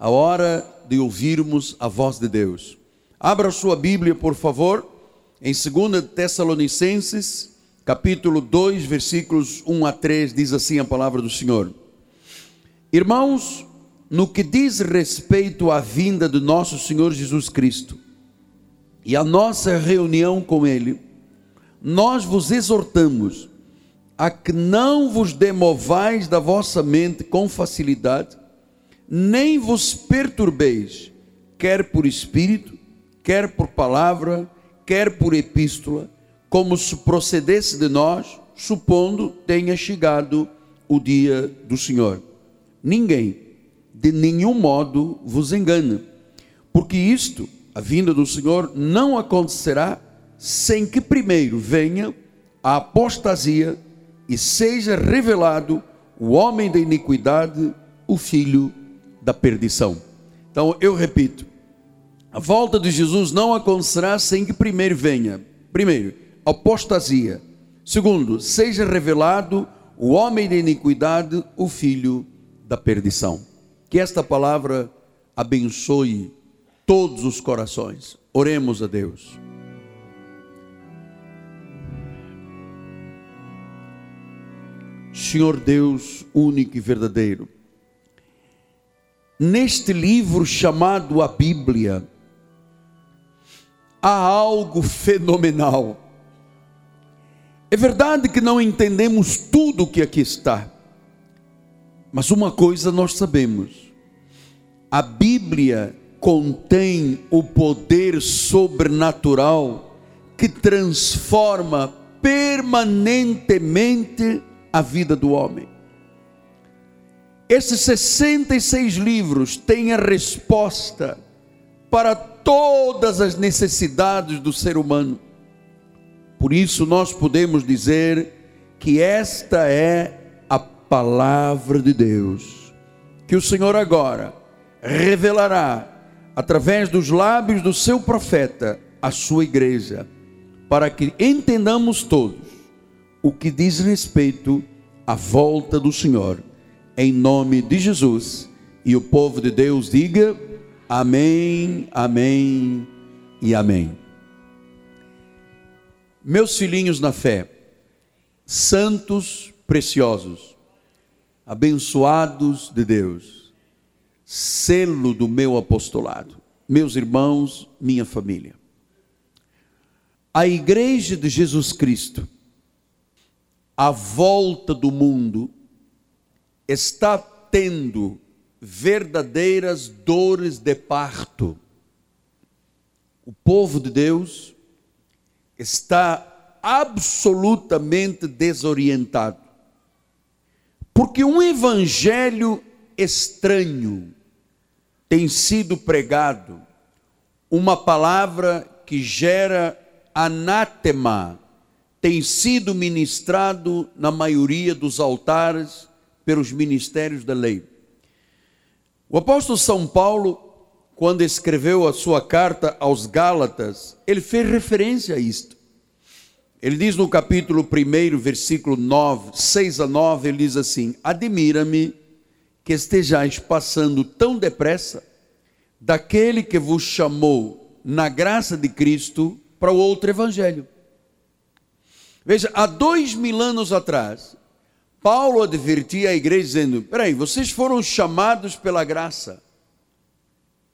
a hora de ouvirmos a voz de Deus. Abra sua Bíblia, por favor, em 2 Tessalonicenses, capítulo 2, versículos 1 a 3, diz assim a palavra do Senhor. Irmãos, no que diz respeito à vinda do nosso Senhor Jesus Cristo e a nossa reunião com Ele, nós vos exortamos a que não vos demovais da vossa mente com facilidade, nem vos perturbeis, quer por espírito, quer por palavra, quer por epístola, como se procedesse de nós, supondo tenha chegado o dia do Senhor. Ninguém, de nenhum modo, vos engana, porque isto, a vinda do Senhor, não acontecerá sem que primeiro venha a apostasia e seja revelado o homem da iniquidade, o filho da perdição. Então, eu repito, a volta de Jesus não acontecerá sem que primeiro venha, primeiro, apostasia. Segundo, seja revelado o homem da iniquidade, o filho da perdição. Que esta palavra abençoe todos os corações. Oremos a Deus. Senhor Deus único e verdadeiro, neste livro chamado a Bíblia, há algo fenomenal. É verdade que não entendemos tudo o que aqui está, mas uma coisa nós sabemos: a Bíblia contém o poder sobrenatural que transforma permanentemente a vida do homem. Esses 66 livros têm a resposta para todas as necessidades do ser humano. Por isso, nós podemos dizer que esta é a palavra de Deus, que o Senhor agora revelará através dos lábios do seu profeta à sua igreja, para que entendamos todos o que diz respeito à volta do Senhor em nome de Jesus. E o povo de Deus diga: Amém, Amém e Amém. Meus filhinhos na fé, santos preciosos, abençoados de Deus, selo do meu apostolado, meus irmãos, minha família. A igreja de Jesus Cristo, a volta do mundo, está tendo verdadeiras dores de parto. O povo de Deus está absolutamente desorientado. Porque um evangelho estranho tem sido pregado, uma palavra que gera anátema tem sido ministrado na maioria dos altares pelos ministérios da lei. O apóstolo São Paulo, quando escreveu a sua carta aos Gálatas, ele fez referência a isto. Ele diz no capítulo 1, versículo 9, 6 a 9, ele diz assim: Admira-me que estejais passando tão depressa daquele que vos chamou na graça de Cristo para o outro evangelho. Veja, há dois mil anos atrás, Paulo advertia a igreja dizendo: peraí, vocês foram chamados pela graça,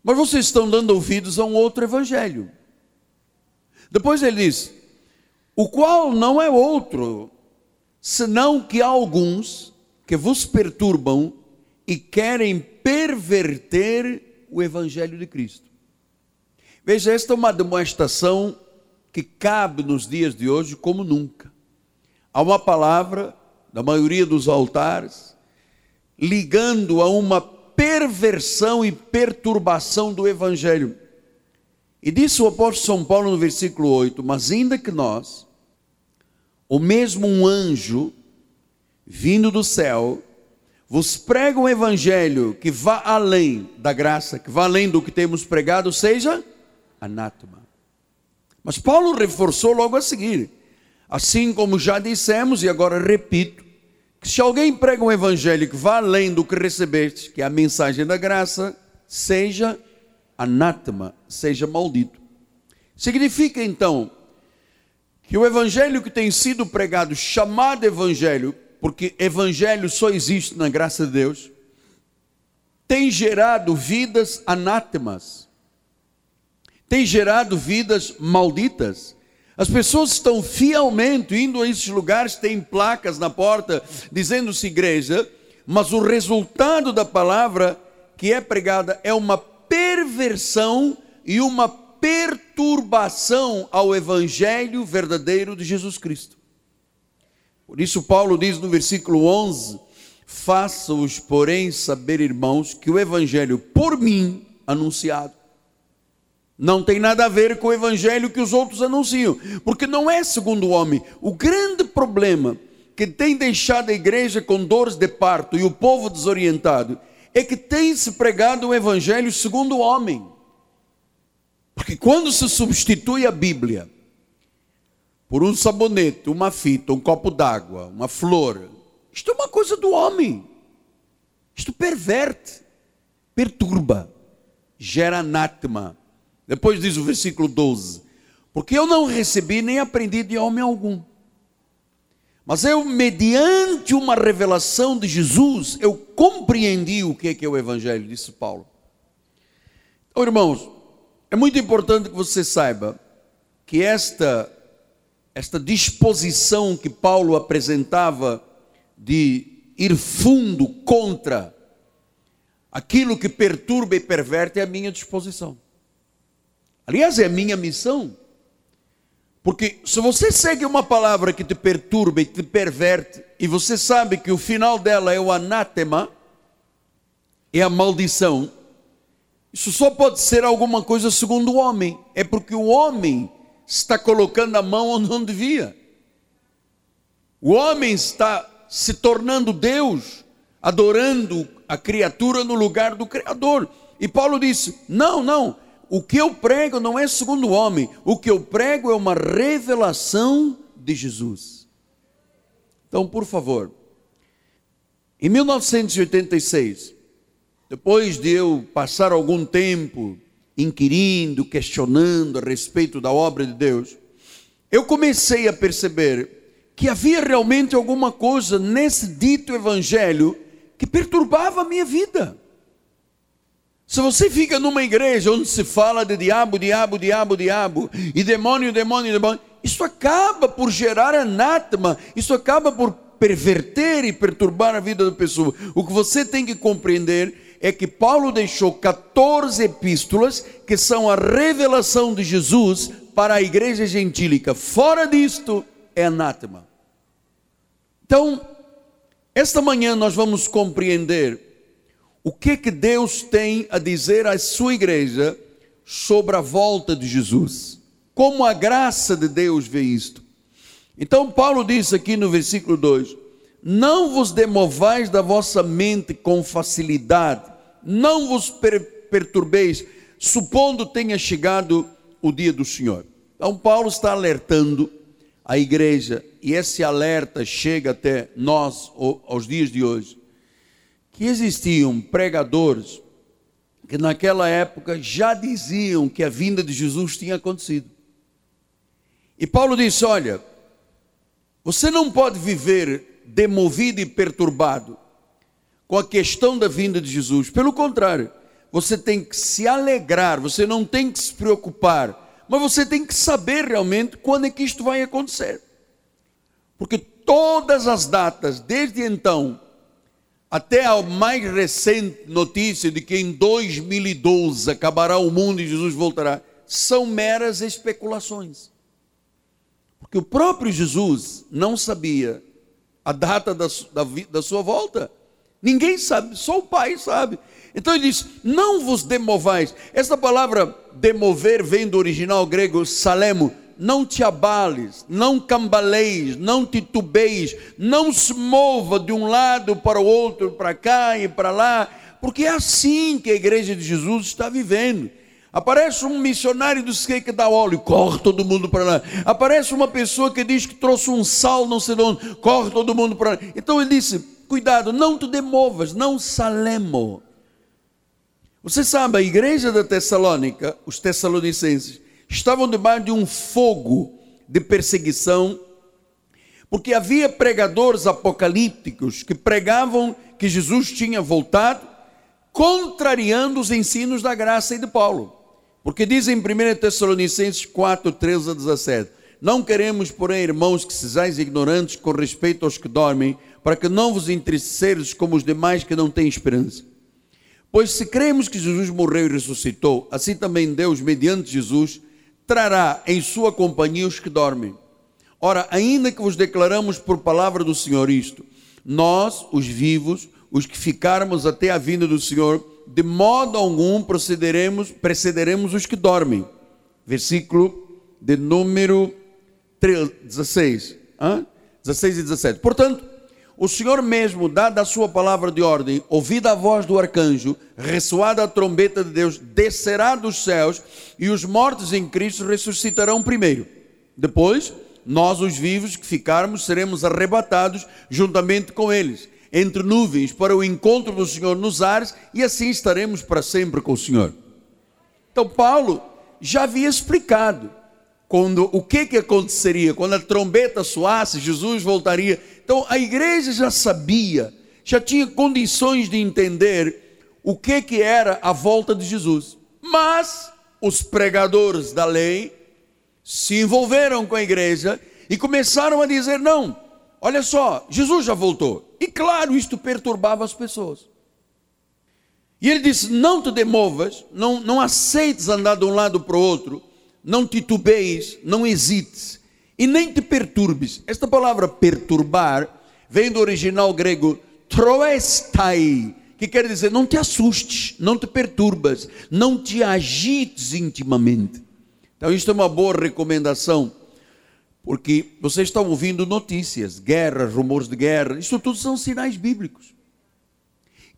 mas vocês estão dando ouvidos a um outro evangelho. Depois ele diz: o qual não é outro, senão que há alguns que vos perturbam e querem perverter o evangelho de Cristo. Veja, esta é uma demonstração que cabe nos dias de hoje como nunca. Há uma palavra da maioria dos altares, ligando a uma perversão e perturbação do Evangelho. E disse o apóstolo São Paulo no versículo 8: Mas ainda que nós, o mesmo um anjo, vindo do céu, vos prega um evangelho que vá além da graça, que vá além do que temos pregado, seja anátema. Mas Paulo reforçou logo a seguir: assim como já dissemos, e agora repito, se alguém prega um evangelho que vá além do que recebeste, que é a mensagem da graça, seja anátema, seja maldito. Significa então que o evangelho que tem sido pregado, chamado evangelho, porque evangelho só existe na graça de Deus, tem gerado vidas anátemas, tem gerado vidas malditas. As pessoas estão fielmente indo a esses lugares, tem placas na porta dizendo-se igreja, mas o resultado da palavra que é pregada é uma perversão e uma perturbação ao evangelho verdadeiro de Jesus Cristo. Por isso, Paulo diz no versículo 11: Faça-os, porém, saber, irmãos, que o evangelho por mim anunciado não tem nada a ver com o evangelho que os outros anunciam, porque não é segundo o homem. O grande problema que tem deixado a igreja com dores de parto e o povo desorientado é que tem se pregado o evangelho segundo o homem. Porque quando se substitui a Bíblia por um sabonete, uma fita, um copo d'água, uma flor, isto é uma coisa do homem. Isto perverte, perturba, gera anátema. Depois diz o versículo 12: Porque eu não recebi nem aprendi de homem algum. Mas eu, mediante uma revelação de Jesus, eu compreendi o que é, que é o Evangelho, disse Paulo. Então, irmãos, é muito importante que você saiba que esta, esta disposição que Paulo apresentava de ir fundo contra aquilo que perturba e perverte é a minha disposição. Aliás, é a minha missão. Porque se você segue uma palavra que te perturba e te perverte, e você sabe que o final dela é o anátema, é a maldição, isso só pode ser alguma coisa segundo o homem. É porque o homem está colocando a mão onde não devia. O homem está se tornando Deus, adorando a criatura no lugar do Criador. E Paulo disse: não, não, o que eu prego não é segundo o homem, o que eu prego é uma revelação de Jesus. Então, por favor, em 1986, depois de eu passar algum tempo inquirindo, questionando a respeito da obra de Deus, eu comecei a perceber que havia realmente alguma coisa nesse dito evangelho que perturbava a minha vida. Se você fica numa igreja onde se fala de diabo, diabo, diabo, diabo, e demônio, demônio, demônio, isso acaba por gerar anátema, isso acaba por perverter e perturbar a vida da pessoa. O que você tem que compreender é que Paulo deixou 14 epístolas que são a revelação de Jesus para a igreja gentílica. Fora disto, é anátema. Então, esta manhã nós vamos compreender o que que Deus tem a dizer à sua igreja sobre a volta de Jesus. Como a graça de Deus vê isto. Então Paulo diz aqui no versículo 2: não vos demovais da vossa mente com facilidade, não vos per perturbeis, supondo tenha chegado o dia do Senhor. Então, Paulo está alertando a igreja, e esse alerta chega até nós, aos dias de hoje, que existiam pregadores que naquela época já diziam que a vinda de Jesus tinha acontecido. E Paulo disse: Olha, você não pode viver demovido e perturbado com a questão da vinda de Jesus. Pelo contrário, você tem que se alegrar, você não tem que se preocupar, mas você tem que saber realmente quando é que isto vai acontecer. Porque todas as datas, desde então até a mais recente notícia de que em 2012 acabará o mundo e Jesus voltará, são meras especulações. Porque o próprio Jesus não sabia a data da, da, da sua volta. Ninguém sabe, só o Pai sabe. Então ele diz: Não vos demovais. Esta palavra demover vem do original grego salemo. Não te abales, não cambaleis, não titubeis, não se mova de um lado para o outro, para cá e para lá, porque é assim que a igreja de Jesus está vivendo. Aparece um missionário do que que dá óleo, corre todo mundo para lá. Aparece uma pessoa que diz que trouxe um sal, não sei de onde, corre todo mundo para lá. Então ele disse: cuidado, não te demovas, não salemo. Você sabe, a igreja da Tessalônica, os tessalonicenses, estavam debaixo de um fogo de perseguição, porque havia pregadores apocalípticos que pregavam que Jesus tinha voltado, contrariando os ensinos da graça e de Paulo. Porque diz em 1 Tessalonicenses 4, 13 a 17: Não queremos, porém, irmãos, que sejais ignorantes com respeito aos que dormem, para que não vos entristeceres como os demais que não têm esperança. Pois se cremos que Jesus morreu e ressuscitou, assim também Deus, mediante Jesus, trará em sua companhia os que dormem. Ora, ainda que vos declaramos por palavra do Senhor isto, nós, os vivos, os que ficarmos até a vinda do Senhor, de modo algum procederemos, precederemos os que dormem. Versículo de número 3, 16. Hã? 16 e 17. Portanto, o Senhor mesmo, dada a sua palavra de ordem, ouvida a voz do arcanjo, ressoada a trombeta de Deus, descerá dos céus e os mortos em Cristo ressuscitarão primeiro. Depois, nós, os vivos que ficarmos, seremos arrebatados juntamente com eles, entre nuvens, para o encontro do Senhor nos ares, e assim estaremos para sempre com o Senhor. Então, Paulo já havia explicado quando o que, que aconteceria quando a trombeta soasse, Jesus voltaria então a igreja já sabia, já tinha condições de entender o que, que era a volta de Jesus. Mas os pregadores da lei se envolveram com a igreja e começaram a dizer: não, olha só, Jesus já voltou. E claro, isto perturbava as pessoas. E ele disse: não te demovas, não, não aceites andar de um lado para o outro, não titubeis, não hesites e nem te perturbes. Esta palavra perturbar vem do original grego troestai, que quer dizer não te assustes, não te perturbas, não te agites intimamente. Então, isto é uma boa recomendação, porque vocês estão ouvindo notícias, guerras, rumores de guerra, isso tudo são sinais bíblicos.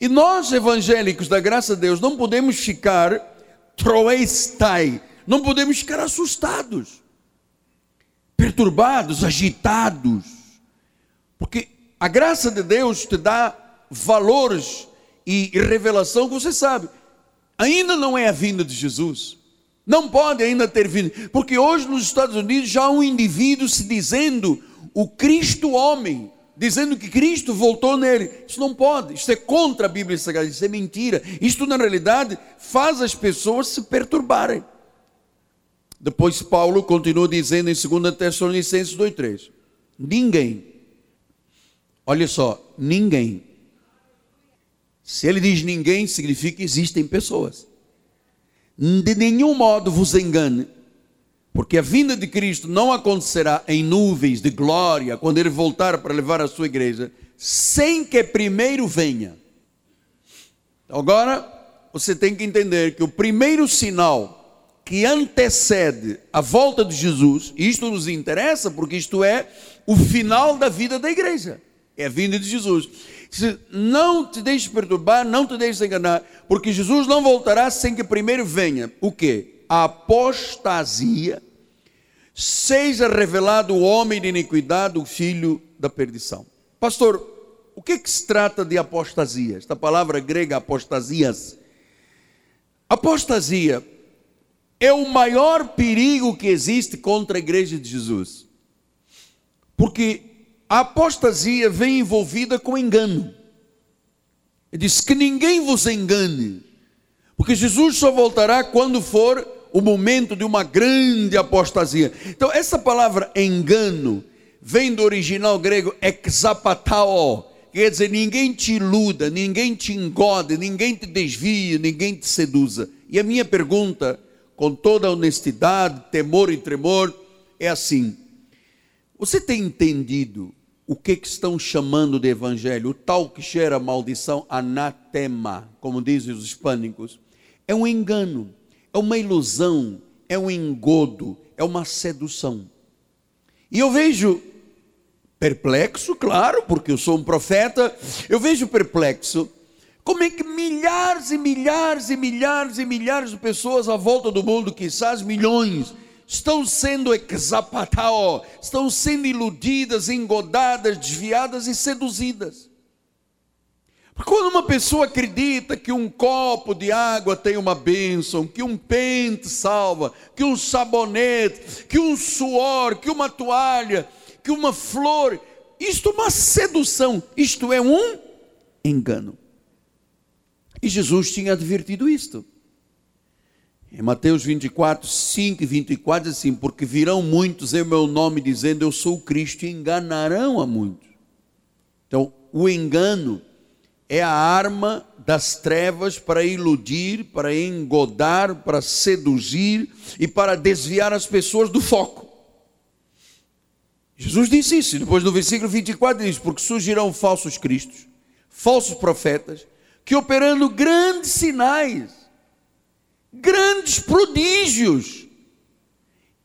E nós, evangélicos da graça de Deus, não podemos ficar troestai, não podemos ficar assustados perturbados, agitados, porque a graça de Deus te dá valores e revelação que você sabe, ainda não é a vinda de Jesus. Não pode ainda ter vindo, porque hoje nos Estados Unidos já há um indivíduo se dizendo o Cristo homem, dizendo que Cristo voltou nele. Isso não pode, isso é contra a Bíblia Sagrada, isso é mentira. Isto na realidade faz as pessoas se perturbarem. Depois Paulo continua dizendo em 2 Tessalonicenses 2,3: Ninguém, olha só, ninguém. Se ele diz ninguém, significa que existem pessoas. De nenhum modo vos engane, porque a vinda de Cristo não acontecerá em nuvens de glória, quando ele voltar para levar a sua igreja, sem que primeiro venha. Agora, você tem que entender que o primeiro sinal que antecede a volta de Jesus, isto nos interessa porque isto é o final da vida da igreja, é a vinda de Jesus. Não te deixes perturbar, não te deixes enganar, porque Jesus não voltará sem que primeiro venha o que? A apostasia, seja revelado o homem de iniquidade, o filho da perdição. Pastor, o que, que se trata de apostasia? Esta palavra grega apostasias. Apostasia é o maior perigo que existe contra a igreja de Jesus. Porque a apostasia vem envolvida com engano. Ele diz que ninguém vos engane, porque Jesus só voltará quando for o momento de uma grande apostasia. Então, essa palavra engano vem do original grego exapatao, quer dizer, ninguém te iluda, ninguém te engode, ninguém te desvia, ninguém te seduza. E a minha pergunta com toda honestidade, temor e tremor, é assim. Você tem entendido o que, que estão chamando de evangelho? O tal que cheira maldição, anatema, como dizem os hispânicos, é um engano, é uma ilusão, é um engodo, é uma sedução. E eu vejo perplexo, claro, porque eu sou um profeta, eu vejo perplexo como é que milhares e milhares e milhares e milhares de pessoas à volta do mundo, quizás milhões, estão sendo exapatao, estão sendo iludidas, engodadas, desviadas e seduzidas? Quando uma pessoa acredita que um copo de água tem uma bênção, que um pente salva, que um sabonete, que um suor, que uma toalha, que uma flor, isto é uma sedução, isto é um engano. E Jesus tinha advertido isto. Em Mateus 24, 5 e 24 diz assim: Porque virão muitos em meu nome dizendo eu sou o Cristo e enganarão a muitos. Então, o engano é a arma das trevas para iludir, para engodar, para seduzir e para desviar as pessoas do foco. Jesus disse isso, depois no versículo 24 diz: Porque surgirão falsos cristos, falsos profetas, que operando grandes sinais, grandes prodígios,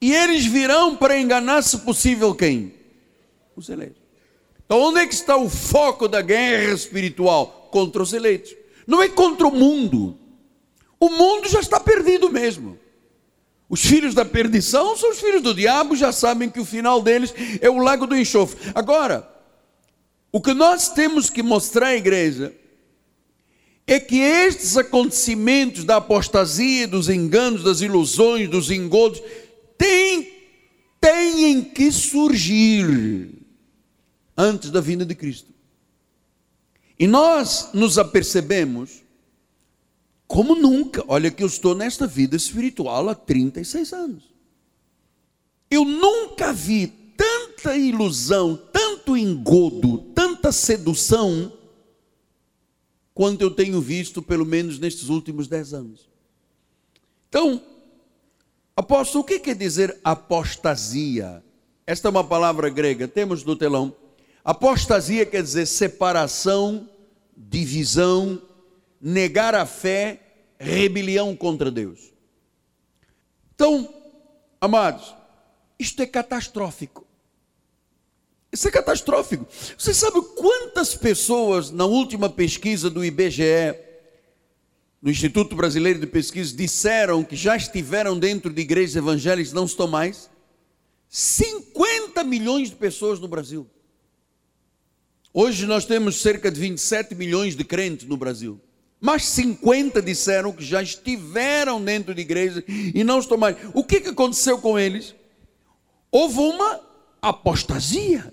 e eles virão para enganar, se possível, quem? Os eleitos. Então, onde é que está o foco da guerra espiritual? Contra os eleitos. Não é contra o mundo. O mundo já está perdido mesmo. Os filhos da perdição são os filhos do diabo, já sabem que o final deles é o lago do enxofre. Agora, o que nós temos que mostrar à igreja é que estes acontecimentos da apostasia, dos enganos, das ilusões, dos engodos, têm, têm que surgir antes da vinda de Cristo. E nós nos apercebemos, como nunca, olha que eu estou nesta vida espiritual há 36 anos. Eu nunca vi tanta ilusão, tanto engodo, tanta sedução, quanto eu tenho visto, pelo menos nestes últimos 10 anos. Então, apóstolo, o que quer dizer apostasia? Esta é uma palavra grega, temos no telão. Apostasia quer dizer separação, divisão, negar a fé, rebelião contra Deus. Então, amados, isto é catastrófico. Isso é catastrófico. Você sabe quantas pessoas, na última pesquisa do IBGE, no Instituto Brasileiro de Pesquisa, disseram que já estiveram dentro de igrejas evangélicas e não estão mais? 50 milhões de pessoas no Brasil. Hoje nós temos cerca de 27 milhões de crentes no Brasil. Mas 50 disseram que já estiveram dentro de igreja e não estão mais. O que aconteceu com eles? Houve uma apostasia,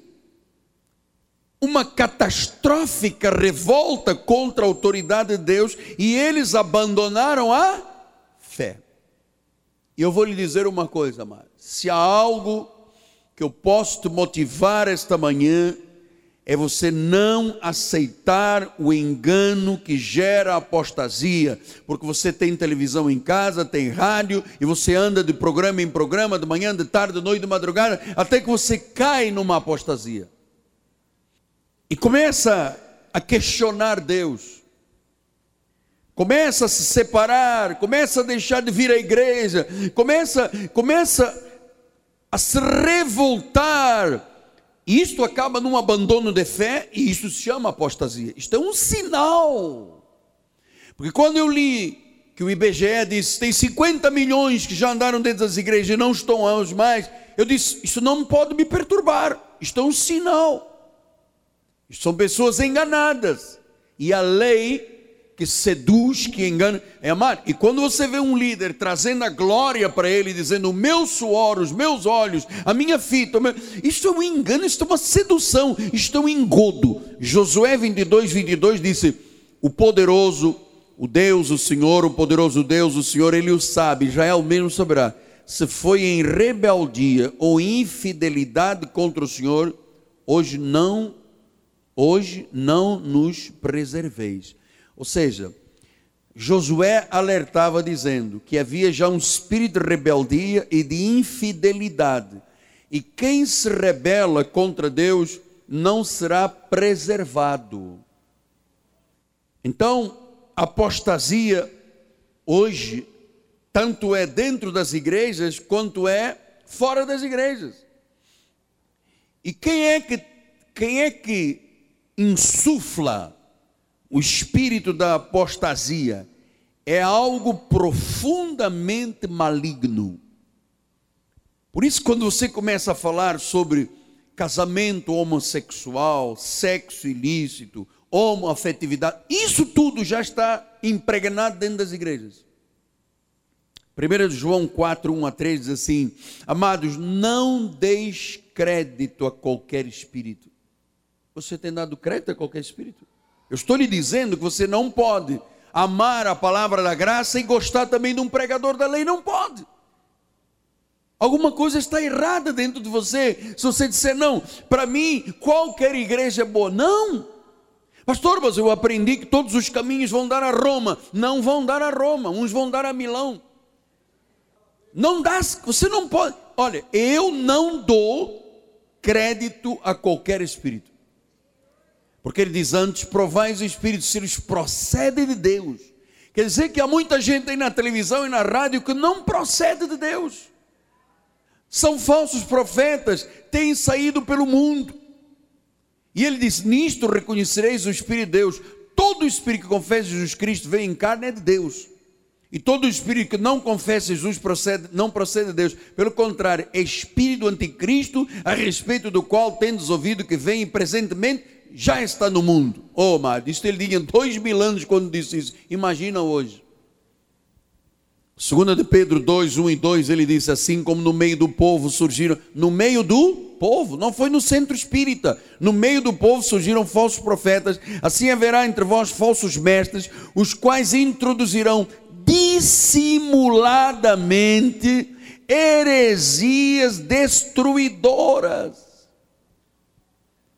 uma catastrófica revolta contra a autoridade de Deus e eles abandonaram a fé. E eu vou lhe dizer uma coisa, amado: se há algo que eu posso te motivar esta manhã, é você não aceitar o engano que gera apostasia, porque você tem televisão em casa, tem rádio, e você anda de programa em programa, de manhã, de tarde, de noite, de madrugada, até que você cai numa apostasia. E começa a questionar Deus. Começa a se separar, começa a deixar de vir à igreja, começa, começa a se revoltar isto acaba num abandono de fé e isso se chama apostasia. Isto é um sinal. Porque quando eu li que o IBGE diz tem 50 milhões que já andaram dentro das igrejas e não estão aos mais, eu disse, isso não pode me perturbar. Isto é um sinal. Isto são pessoas enganadas. E a lei que seduz, que engana, é amar. E quando você vê um líder trazendo a glória para ele, dizendo o meu suor, os meus olhos, a minha fita, meu... isso é um engano, isso é uma sedução, isto é um engodo. Josué 22, 22 disse: O poderoso, o Deus, o Senhor, o poderoso Deus, o Senhor, ele o sabe, o mesmo saberá. Se foi em rebeldia ou infidelidade contra o Senhor, hoje não, hoje não nos preserveis. Ou seja, Josué alertava dizendo que havia já um espírito de rebeldia e de infidelidade. E quem se rebela contra Deus não será preservado. Então, apostasia hoje tanto é dentro das igrejas quanto é fora das igrejas. E quem é que quem é que insufla o espírito da apostasia é algo profundamente maligno. Por isso, quando você começa a falar sobre casamento homossexual, sexo ilícito, homoafetividade. Isso tudo já está impregnado dentro das igrejas. 1 João 4, 1 a 3 diz assim: Amados, não deis crédito a qualquer espírito. Você tem dado crédito a qualquer espírito? Eu estou lhe dizendo que você não pode amar a palavra da graça e gostar também de um pregador da lei. Não pode. Alguma coisa está errada dentro de você. Se você disser, não, para mim, qualquer igreja é boa. Não. Pastor, mas eu aprendi que todos os caminhos vão dar a Roma. Não vão dar a Roma, uns vão dar a Milão. Não dá, você não pode. Olha, eu não dou crédito a qualquer espírito. Porque ele diz antes: provais o espírito se eles procedem de Deus. Quer dizer que há muita gente aí na televisão e na rádio que não procede de Deus. São falsos profetas, têm saído pelo mundo. E ele diz: Nisto reconhecereis o Espírito de Deus. Todo espírito que confessa Jesus Cristo vem em carne é de Deus. E todo espírito que não confessa Jesus procede, não procede de Deus. Pelo contrário, é espírito anticristo, a respeito do qual tendes ouvido que vem e presentemente já está no mundo. Oh, amado, isso ele tinha dois mil anos quando disse isso. Imagina hoje. Segunda de Pedro 2, 1 e 2, ele diz assim, como no meio do povo surgiram, no meio do povo, não foi no centro espírita, no meio do povo surgiram falsos profetas, assim haverá entre vós falsos mestres, os quais introduzirão dissimuladamente heresias destruidoras.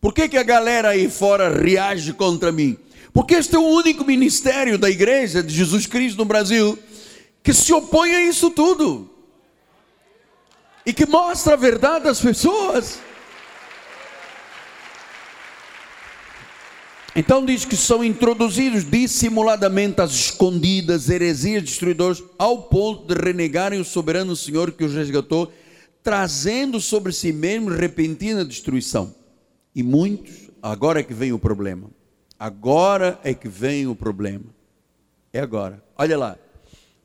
Por que, que a galera aí fora reage contra mim? Porque este é o único ministério da igreja de Jesus Cristo no Brasil que se opõe a isso tudo e que mostra a verdade às pessoas. Então diz que são introduzidos dissimuladamente as escondidas heresias destruidoras ao ponto de renegarem o soberano Senhor que os resgatou, trazendo sobre si mesmo repentina destruição. E muitos, agora é que vem o problema. Agora é que vem o problema. É agora. Olha lá.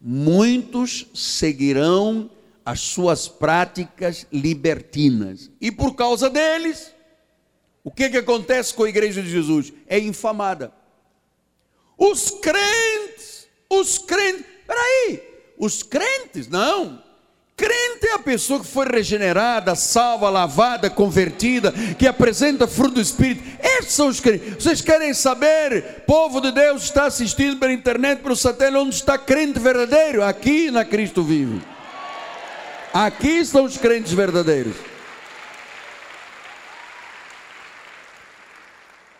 Muitos seguirão as suas práticas libertinas. E por causa deles, o que, que acontece com a igreja de Jesus? É infamada. Os crentes, os crentes, peraí, os crentes, não. É a pessoa que foi regenerada, salva, lavada, convertida, que apresenta fruto do Espírito. Esses são os crentes. Vocês querem saber, povo de Deus está assistindo pela internet, pelo satélite, onde está crente verdadeiro? Aqui na Cristo vive. Aqui estão os crentes verdadeiros.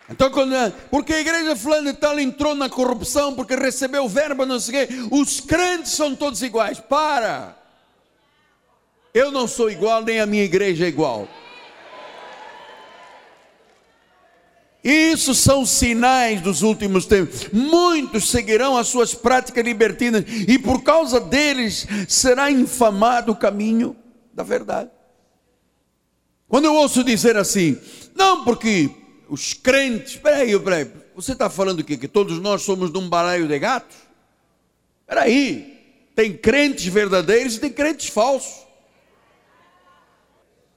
Então, quando, porque a igreja fulana tal entrou na corrupção, porque recebeu verba, não sei o quê, os crentes são todos iguais. Para! Eu não sou igual, nem a minha igreja é igual. Isso são sinais dos últimos tempos. Muitos seguirão as suas práticas libertinas, e por causa deles será infamado o caminho da verdade. Quando eu ouço dizer assim, não, porque os crentes, peraí, peraí, você está falando o quê? Que todos nós somos de um balaio de gatos? Peraí, tem crentes verdadeiros e tem crentes falsos.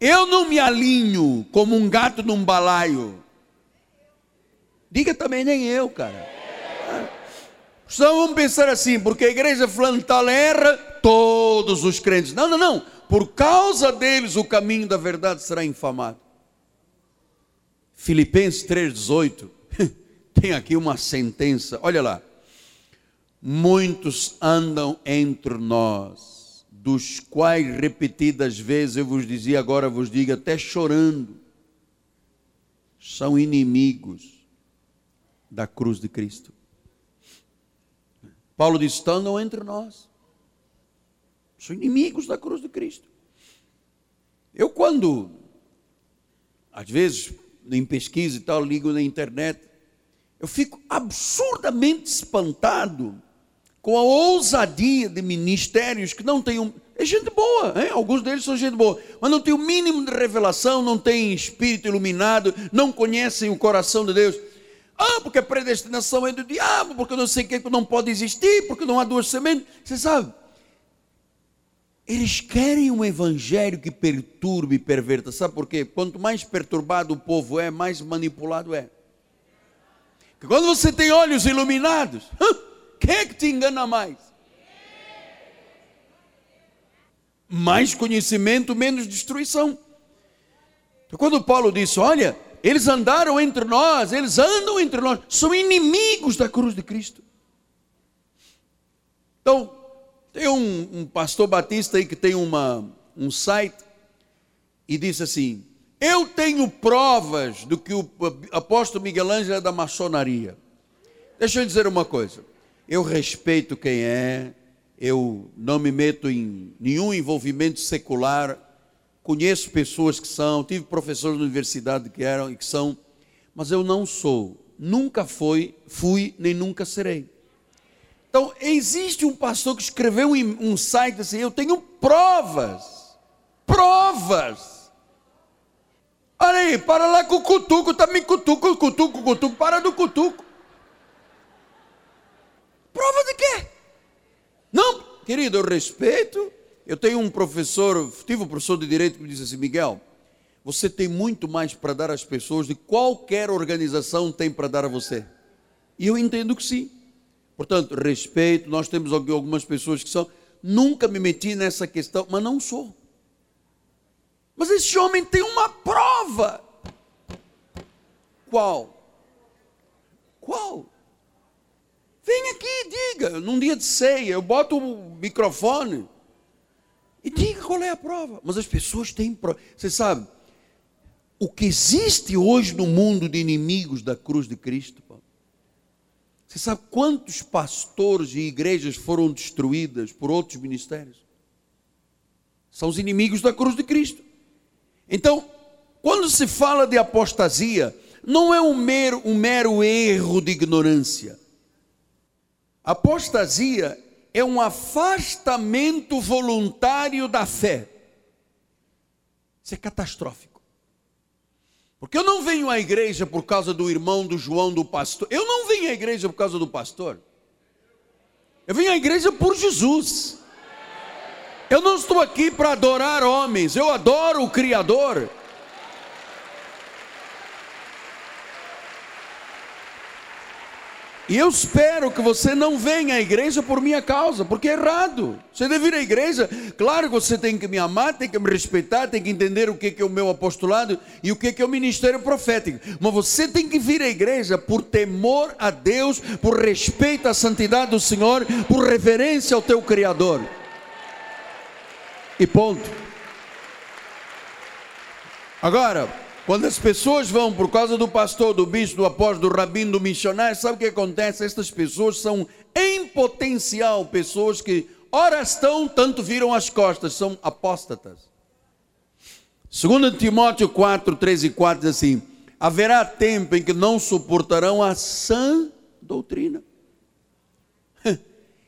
Eu não me alinho como um gato num balaio. Diga também nem eu, cara. Só vamos pensar assim, porque a igreja fulano erra, todos os crentes. Não, não, não. Por causa deles o caminho da verdade será infamado. Filipenses 3,18, tem aqui uma sentença, olha lá. Muitos andam entre nós, dos quais repetidas vezes eu vos dizia, agora vos digo, até chorando, são inimigos da cruz de Cristo. Paulo diz: andam entre nós, são inimigos da cruz de Cristo. Eu, quando, às vezes, em pesquisa e tal, ligo na internet, eu fico absurdamente espantado com a ousadia de ministérios que não têm um. É gente boa, hein? alguns deles são gente boa, mas não tem o mínimo de revelação, não tem espírito iluminado, não conhecem o coração de Deus. Ah, porque a predestinação é do diabo, porque não sei o que não pode existir, porque não há duas sementes. Você sabe, eles querem um evangelho que perturbe e perverta. Sabe por quê? Quanto mais perturbado o povo é, mais manipulado é. Que quando você tem olhos iluminados, quem é que te engana mais? Mais conhecimento, menos destruição. Então, quando Paulo disse: Olha, eles andaram entre nós, eles andam entre nós, são inimigos da cruz de Cristo. Então, tem um, um pastor batista aí que tem uma, um site e disse assim: Eu tenho provas do que o apóstolo Miguel Ângelo é da maçonaria. Deixa eu dizer uma coisa. Eu respeito quem é, eu não me meto em nenhum envolvimento secular. Conheço pessoas que são, tive professores na universidade que eram e que são, mas eu não sou, nunca fui, fui nem nunca serei. Então, existe um pastor que escreveu um site assim: Eu tenho provas, provas. Olha aí, para lá com o cutuco, também cutuco, cutuco, cutuco, para do cutuco. Prova de quê? Não, querido, eu respeito. Eu tenho um professor, tive um professor de direito que me disse assim: Miguel, você tem muito mais para dar às pessoas que qualquer organização tem para dar a você. E eu entendo que sim. Portanto, respeito, nós temos algumas pessoas que são. Nunca me meti nessa questão, mas não sou. Mas esse homem tem uma prova. Qual? Qual? Vem aqui, diga. Num dia de ceia, eu boto o microfone e diga qual é a prova. Mas as pessoas têm prova. Você sabe, o que existe hoje no mundo de inimigos da cruz de Cristo, você sabe quantos pastores e igrejas foram destruídas por outros ministérios? São os inimigos da cruz de Cristo. Então, quando se fala de apostasia, não é um mero, um mero erro de ignorância. Apostasia é um afastamento voluntário da fé. Isso é catastrófico. Porque eu não venho à igreja por causa do irmão do João, do pastor. Eu não venho à igreja por causa do pastor. Eu venho à igreja por Jesus. Eu não estou aqui para adorar homens, eu adoro o Criador. E eu espero que você não venha à igreja por minha causa, porque é errado. Você deve ir à igreja, claro que você tem que me amar, tem que me respeitar, tem que entender o que é o meu apostolado e o que é o ministério profético. Mas você tem que vir à igreja por temor a Deus, por respeito à santidade do Senhor, por reverência ao teu Criador. E ponto. Agora, quando as pessoas vão por causa do pastor, do bispo, do apóstolo, do rabino, do missionário, sabe o que acontece? Estas pessoas são, em potencial, pessoas que, ora estão, tanto viram as costas, são apóstatas. Segundo Timóteo 4, 3 e 4 diz assim: haverá tempo em que não suportarão a sã doutrina.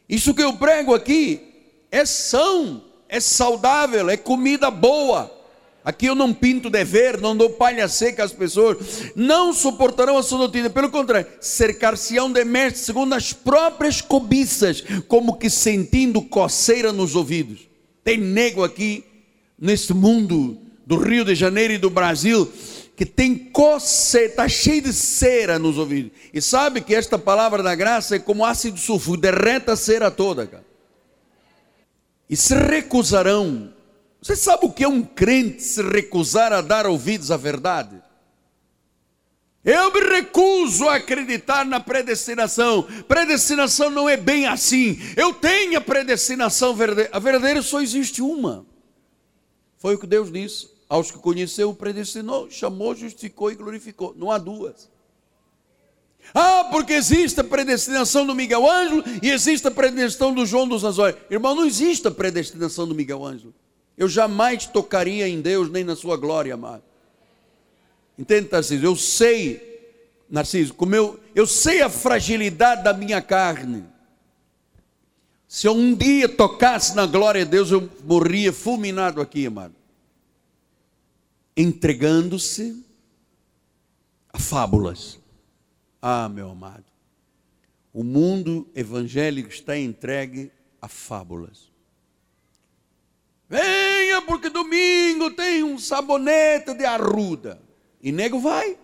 Isso que eu prego aqui é são, é saudável, é comida boa. Aqui eu não pinto dever, não dou palha seca às pessoas, não suportarão a sua doutrina, pelo contrário, cercar-se-ão de mestres segundo as próprias cobiças, como que sentindo coceira nos ouvidos. Tem nego aqui, neste mundo do Rio de Janeiro e do Brasil, que tem coceira, está cheio de cera nos ouvidos. E sabe que esta palavra da graça é como ácido sulfúrico, derreta a cera toda, cara. E se recusarão você sabe o que é um crente se recusar a dar ouvidos à verdade? Eu me recuso a acreditar na predestinação. Predestinação não é bem assim. Eu tenho a predestinação verdadeira. A verdadeira só existe uma. Foi o que Deus disse. Aos que conheceu, predestinou, chamou, justificou e glorificou. Não há duas. Ah, porque existe a predestinação do Miguel Ângelo e existe a predestinação do João dos Azores. Irmão, não existe a predestinação do Miguel Ângelo. Eu jamais tocaria em Deus nem na sua glória, amado. Entende, Narciso? Eu sei, Narciso, como eu, eu sei a fragilidade da minha carne. Se eu um dia tocasse na glória de Deus, eu morria fulminado aqui, amado. Entregando-se a fábulas. Ah, meu amado. O mundo evangélico está entregue a fábulas. Venha, porque domingo tem um sabonete de arruda. E nego vai.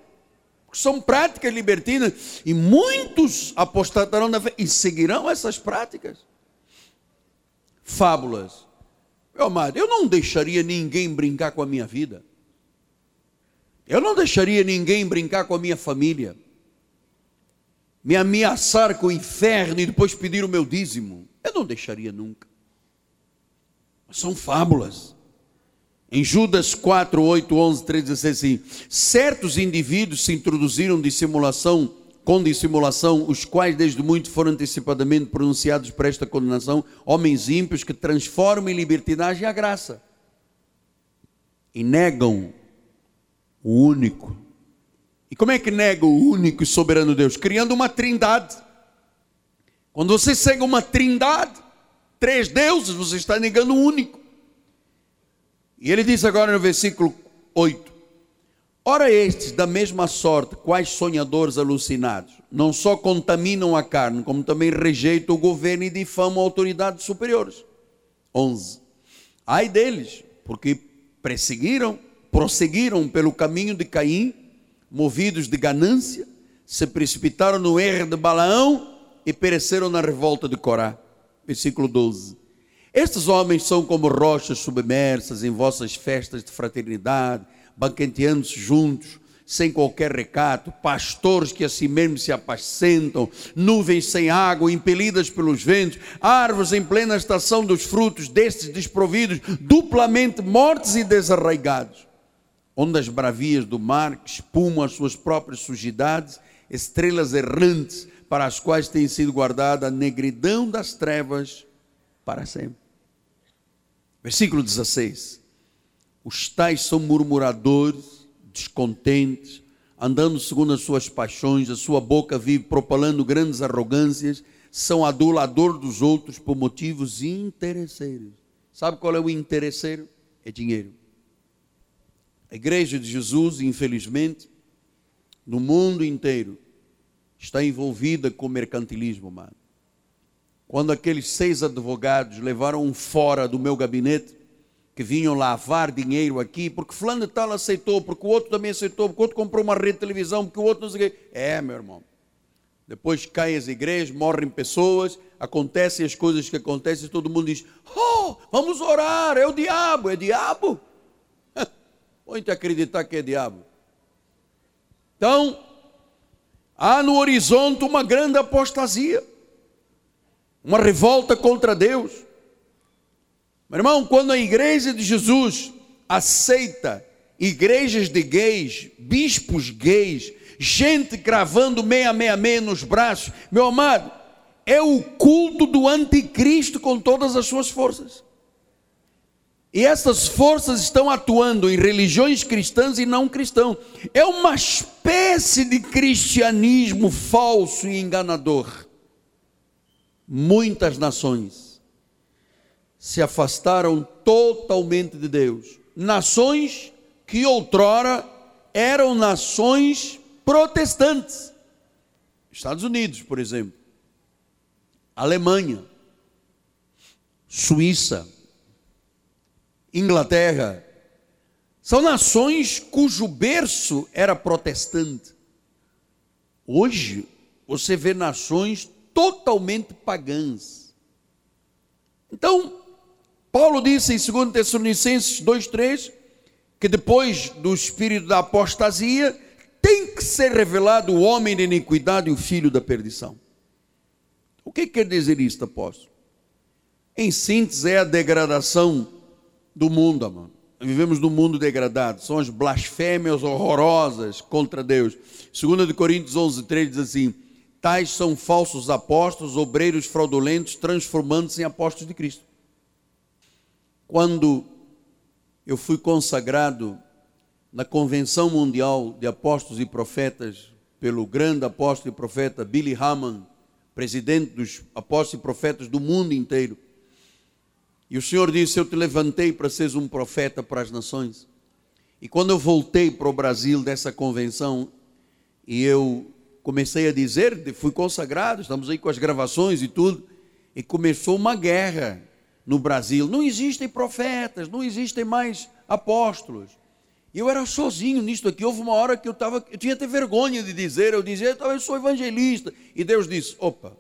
São práticas libertinas e muitos apostatarão da fé e seguirão essas práticas. Fábulas. Meu amado, eu não deixaria ninguém brincar com a minha vida. Eu não deixaria ninguém brincar com a minha família. Me ameaçar com o inferno e depois pedir o meu dízimo. Eu não deixaria nunca. São fábulas. Em Judas 4, 8, 11, 13, 16, assim, certos indivíduos se introduziram dissimulação, com dissimulação, os quais desde muito foram antecipadamente pronunciados por esta condenação, homens ímpios que transformam em libertinagem a graça e negam o único. E como é que nega o único e soberano Deus? Criando uma trindade. Quando você segue uma trindade, três deuses, você está negando o único. E ele diz agora no versículo 8: Ora, estes, da mesma sorte, quais sonhadores alucinados, não só contaminam a carne, como também rejeitam o governo e difamam autoridades superiores. 11. Ai deles, porque perseguiram, prosseguiram pelo caminho de Caim, movidos de ganância, se precipitaram no erro de Balaão e pereceram na revolta de Corá. Versículo 12. Estes homens são como rochas submersas em vossas festas de fraternidade, banqueteando-se juntos, sem qualquer recato, pastores que assim mesmo se apacentam, nuvens sem água, impelidas pelos ventos, árvores em plena estação dos frutos, destes desprovidos, duplamente mortos e desarraigados. Ondas bravias do mar que espumam as suas próprias sujidades, estrelas errantes, para as quais tem sido guardada a negridão das trevas para sempre. Versículo 16: Os tais são murmuradores, descontentes, andando segundo as suas paixões, a sua boca vive propalando grandes arrogâncias, são adulador dos outros por motivos interesseiros. Sabe qual é o interesseiro? É dinheiro. A igreja de Jesus, infelizmente, no mundo inteiro, está envolvida com mercantilismo, mano. Quando aqueles seis advogados levaram um fora do meu gabinete, que vinham lavar dinheiro aqui, porque fulano de tal aceitou, porque o outro também aceitou, porque o outro comprou uma rede de televisão, porque o outro não sei o quê. É, meu irmão. Depois caem as igrejas, morrem pessoas, acontecem as coisas que acontecem, e todo mundo diz: Oh, vamos orar, é o diabo, é diabo. Pode acreditar que é diabo. Então, há no horizonte uma grande apostasia uma revolta contra Deus. Meu irmão, quando a igreja de Jesus aceita igrejas de gays, bispos gays, gente cravando meia, meia, meia nos braços, meu amado, é o culto do anticristo com todas as suas forças. E essas forças estão atuando em religiões cristãs e não cristãs. É uma espécie de cristianismo falso e enganador muitas nações se afastaram totalmente de Deus. Nações que outrora eram nações protestantes. Estados Unidos, por exemplo, Alemanha, Suíça, Inglaterra, são nações cujo berço era protestante. Hoje, você vê nações totalmente pagãs. Então, Paulo disse em 2 Tessalonicenses 2,3 que depois do espírito da apostasia tem que ser revelado o homem da iniquidade e o filho da perdição. O que quer dizer isto, apóstolo? Em síntese, é a degradação do mundo, amado. Vivemos num mundo degradado, são as blasfêmias horrorosas contra Deus. 2 Coríntios 11, 3 diz assim: Tais são falsos apóstolos, obreiros fraudulentos, transformando-se em apóstolos de Cristo. Quando eu fui consagrado na Convenção Mundial de Apóstolos e Profetas pelo grande apóstolo e profeta Billy Hammond, presidente dos apóstolos e profetas do mundo inteiro. E o Senhor disse: Eu te levantei para seres um profeta para as nações. E quando eu voltei para o Brasil dessa convenção, e eu comecei a dizer, fui consagrado, estamos aí com as gravações e tudo, e começou uma guerra no Brasil. Não existem profetas, não existem mais apóstolos. E eu era sozinho nisto aqui. Houve uma hora que eu estava, eu tinha até vergonha de dizer, eu dizia, eu sou evangelista. E Deus disse: opa,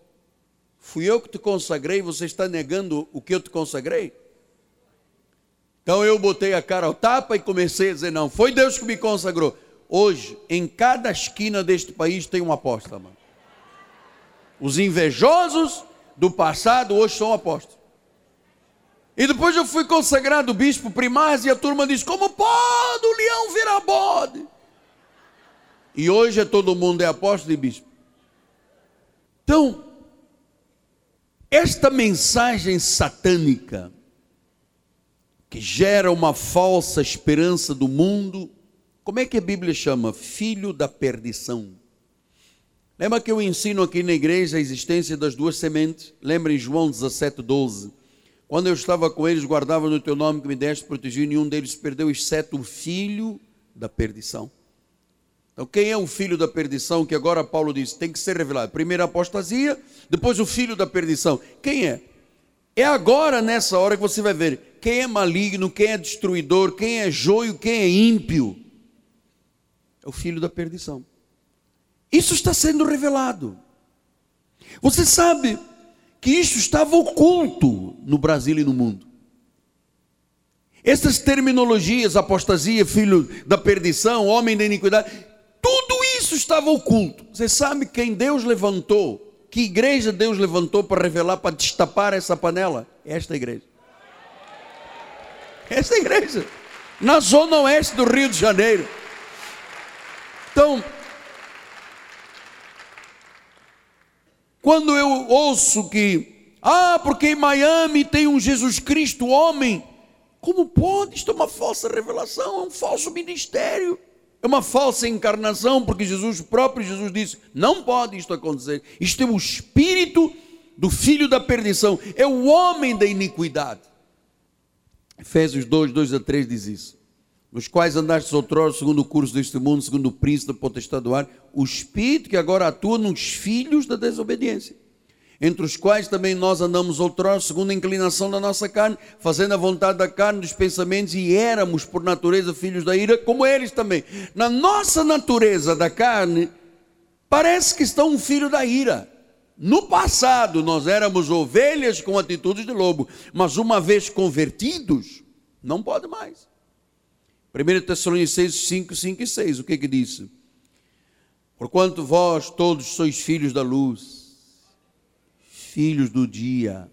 fui eu que te consagrei, você está negando o que eu te consagrei? Então eu botei a cara ao tapa e comecei a dizer: não, foi Deus que me consagrou. Hoje, em cada esquina deste país tem um apóstolo, mano. Os invejosos do passado hoje são apóstolos. E depois eu fui consagrado bispo primário e a turma diz: Como pode o leão virar bode? E hoje é todo mundo é apóstolo e bispo. Então, esta mensagem satânica, que gera uma falsa esperança do mundo, como é que a Bíblia chama? Filho da perdição. Lembra que eu ensino aqui na igreja a existência das duas sementes? Lembra em João 17, 12? Quando eu estava com eles, guardava no teu nome que me deste, protegi, nenhum deles perdeu, exceto o filho da perdição. Então, quem é o filho da perdição que agora Paulo diz tem que ser revelado? Primeiro a apostasia, depois o filho da perdição. Quem é? É agora, nessa hora, que você vai ver quem é maligno, quem é destruidor, quem é joio, quem é ímpio é o filho da perdição. Isso está sendo revelado. Você sabe que isso estava oculto no Brasil e no mundo. Essas terminologias, apostasia, filho da perdição, homem da iniquidade, tudo isso estava oculto. Você sabe quem Deus levantou? Que igreja Deus levantou para revelar, para destapar essa panela? Esta igreja. Esta igreja. Na zona oeste do Rio de Janeiro. Então, quando eu ouço que, ah, porque em Miami tem um Jesus Cristo homem, como pode? Isto é uma falsa revelação, é um falso ministério, é uma falsa encarnação, porque Jesus, próprio Jesus disse: não pode isto acontecer. Isto é o espírito do filho da perdição, é o homem da iniquidade. Efésios 2, 2 a 3 diz isso nos quais andastes outrora segundo o curso deste mundo, segundo o príncipe da potestade do ar, o Espírito que agora atua nos filhos da desobediência, entre os quais também nós andamos outrora segundo a inclinação da nossa carne, fazendo a vontade da carne, dos pensamentos, e éramos por natureza filhos da ira, como eles também. Na nossa natureza da carne, parece que está um filho da ira. No passado nós éramos ovelhas com atitudes de lobo, mas uma vez convertidos, não pode mais. 1 Tessalonicenses 5, 5 e 6, o que que diz? Porquanto vós todos sois filhos da luz, filhos do dia,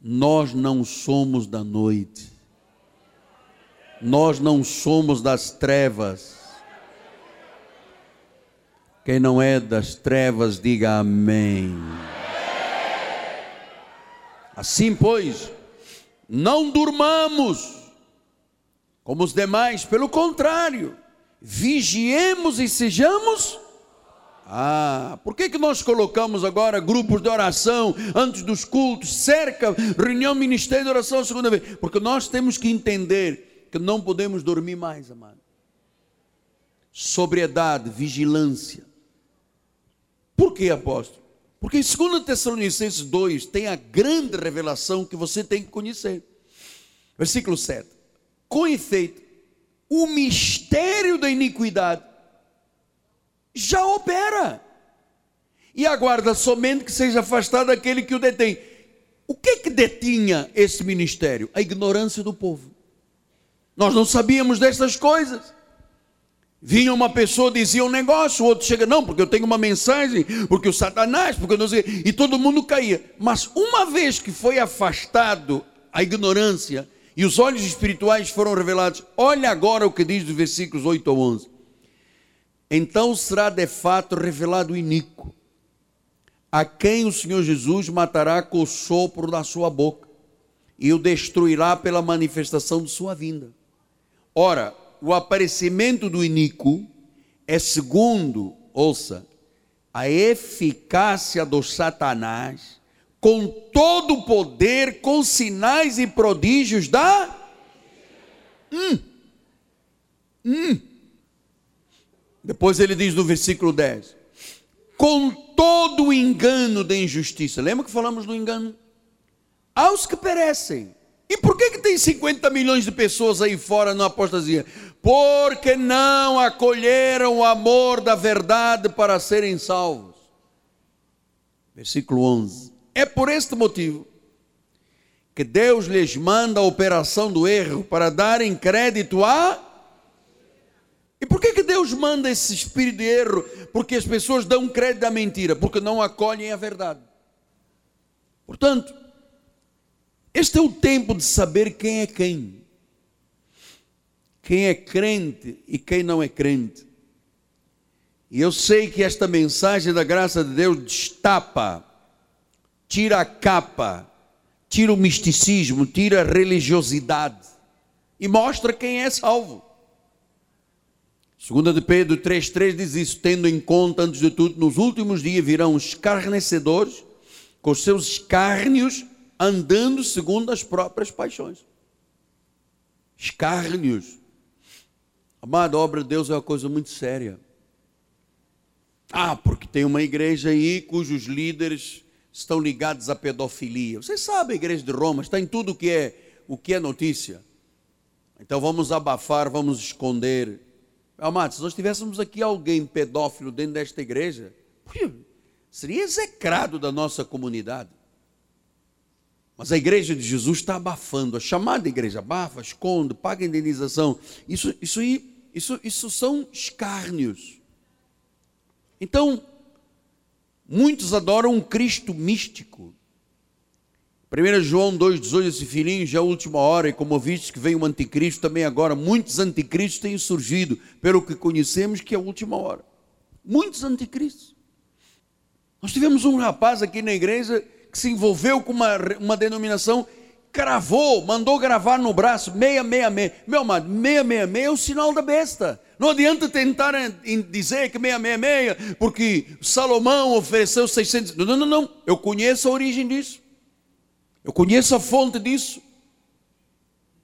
nós não somos da noite, nós não somos das trevas. Quem não é das trevas, diga amém. Assim, pois, não durmamos como os demais, pelo contrário, vigiemos e sejamos. Ah, por que, que nós colocamos agora grupos de oração antes dos cultos, cerca, reunião, ministério de oração segunda vez? Porque nós temos que entender que não podemos dormir mais, amado. Sobriedade, vigilância. Por que, apóstolo? Porque em 2 Tessalonicenses 2 tem a grande revelação que você tem que conhecer. Versículo 7. Com efeito, o mistério da iniquidade já opera. E aguarda somente que seja afastado aquele que o detém. O que que detinha esse ministério? A ignorância do povo. Nós não sabíamos dessas coisas. Vinha uma pessoa, dizia um negócio, o outro chega, não, porque eu tenho uma mensagem, porque o Satanás, porque eu não sei, e todo mundo caía. Mas uma vez que foi afastado a ignorância, e os olhos espirituais foram revelados. Olha agora o que diz dos versículos 8 ao 11. Então será de fato revelado o iníquo, a quem o Senhor Jesus matará com o sopro da sua boca, e o destruirá pela manifestação de sua vinda. Ora, o aparecimento do iníquo é segundo, ouça, a eficácia do Satanás com todo o poder, com sinais e prodígios da. Hum. Hum. Depois ele diz no versículo 10: com todo o engano da injustiça. Lembra que falamos do engano? Aos que perecem, E por que, que tem 50 milhões de pessoas aí fora na apostasia? Porque não acolheram o amor da verdade para serem salvos. Versículo 11. É por este motivo que Deus lhes manda a operação do erro para darem crédito a. E por que, que Deus manda esse espírito de erro? Porque as pessoas dão crédito à mentira, porque não acolhem a verdade. Portanto, este é o tempo de saber quem é quem. Quem é crente e quem não é crente. E eu sei que esta mensagem da graça de Deus destapa, tira a capa, tira o misticismo, tira a religiosidade e mostra quem é salvo. Segunda de Pedro 3,3 diz isso, tendo em conta, antes de tudo, nos últimos dias virão escarnecedores, com os seus escárnios, andando segundo as próprias paixões. Escárnios. Amado, a obra de Deus é uma coisa muito séria. Ah, porque tem uma igreja aí cujos líderes estão ligados à pedofilia. Vocês sabem, a igreja de Roma está em tudo o que é, o que é notícia. Então vamos abafar, vamos esconder. Amados, se nós tivéssemos aqui alguém pedófilo dentro desta igreja, seria execrado da nossa comunidade. Mas a igreja de Jesus está abafando. A chamada igreja abafa, esconde, paga indenização. Isso, isso, isso, isso são escárnios. Então, Muitos adoram um Cristo místico. 1 João 2,18, esse filhinho já é a última hora, e como viste que vem um anticristo também agora, muitos anticristos têm surgido, pelo que conhecemos que é a última hora. Muitos anticristos. Nós tivemos um rapaz aqui na igreja que se envolveu com uma, uma denominação cravou, mandou gravar no braço 666. Meu amado, 666 é o sinal da besta. Não adianta tentar dizer que 666, porque Salomão ofereceu 600. Não, não, não. Eu conheço a origem disso. Eu conheço a fonte disso.